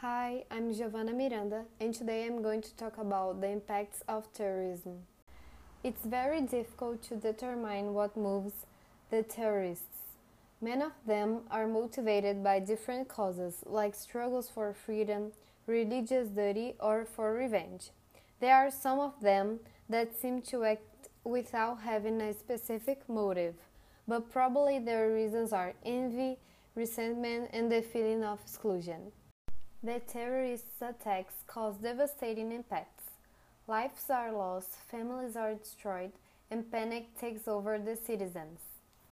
Hi, I'm Giovana Miranda, and today I'm going to talk about the impacts of terrorism. It's very difficult to determine what moves the terrorists. Many of them are motivated by different causes, like struggles for freedom, religious duty, or for revenge. There are some of them that seem to act without having a specific motive, but probably their reasons are envy, resentment, and the feeling of exclusion. The terrorist attacks cause devastating impacts. Lives are lost, families are destroyed, and panic takes over the citizens.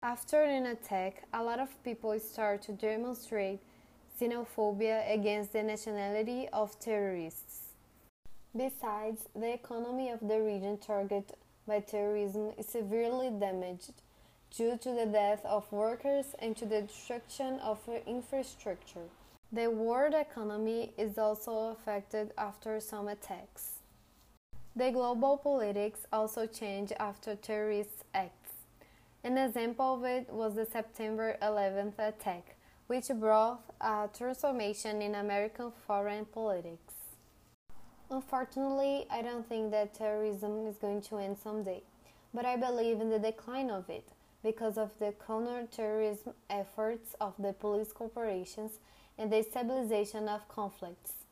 After an attack, a lot of people start to demonstrate xenophobia against the nationality of terrorists. Besides, the economy of the region targeted by terrorism is severely damaged due to the death of workers and to the destruction of infrastructure. The world economy is also affected after some attacks. The global politics also changed after terrorist acts. An example of it was the September 11th attack, which brought a transformation in American foreign politics. Unfortunately, I don't think that terrorism is going to end someday, but I believe in the decline of it because of the counterterrorism efforts of the police corporations and the stabilization of conflicts.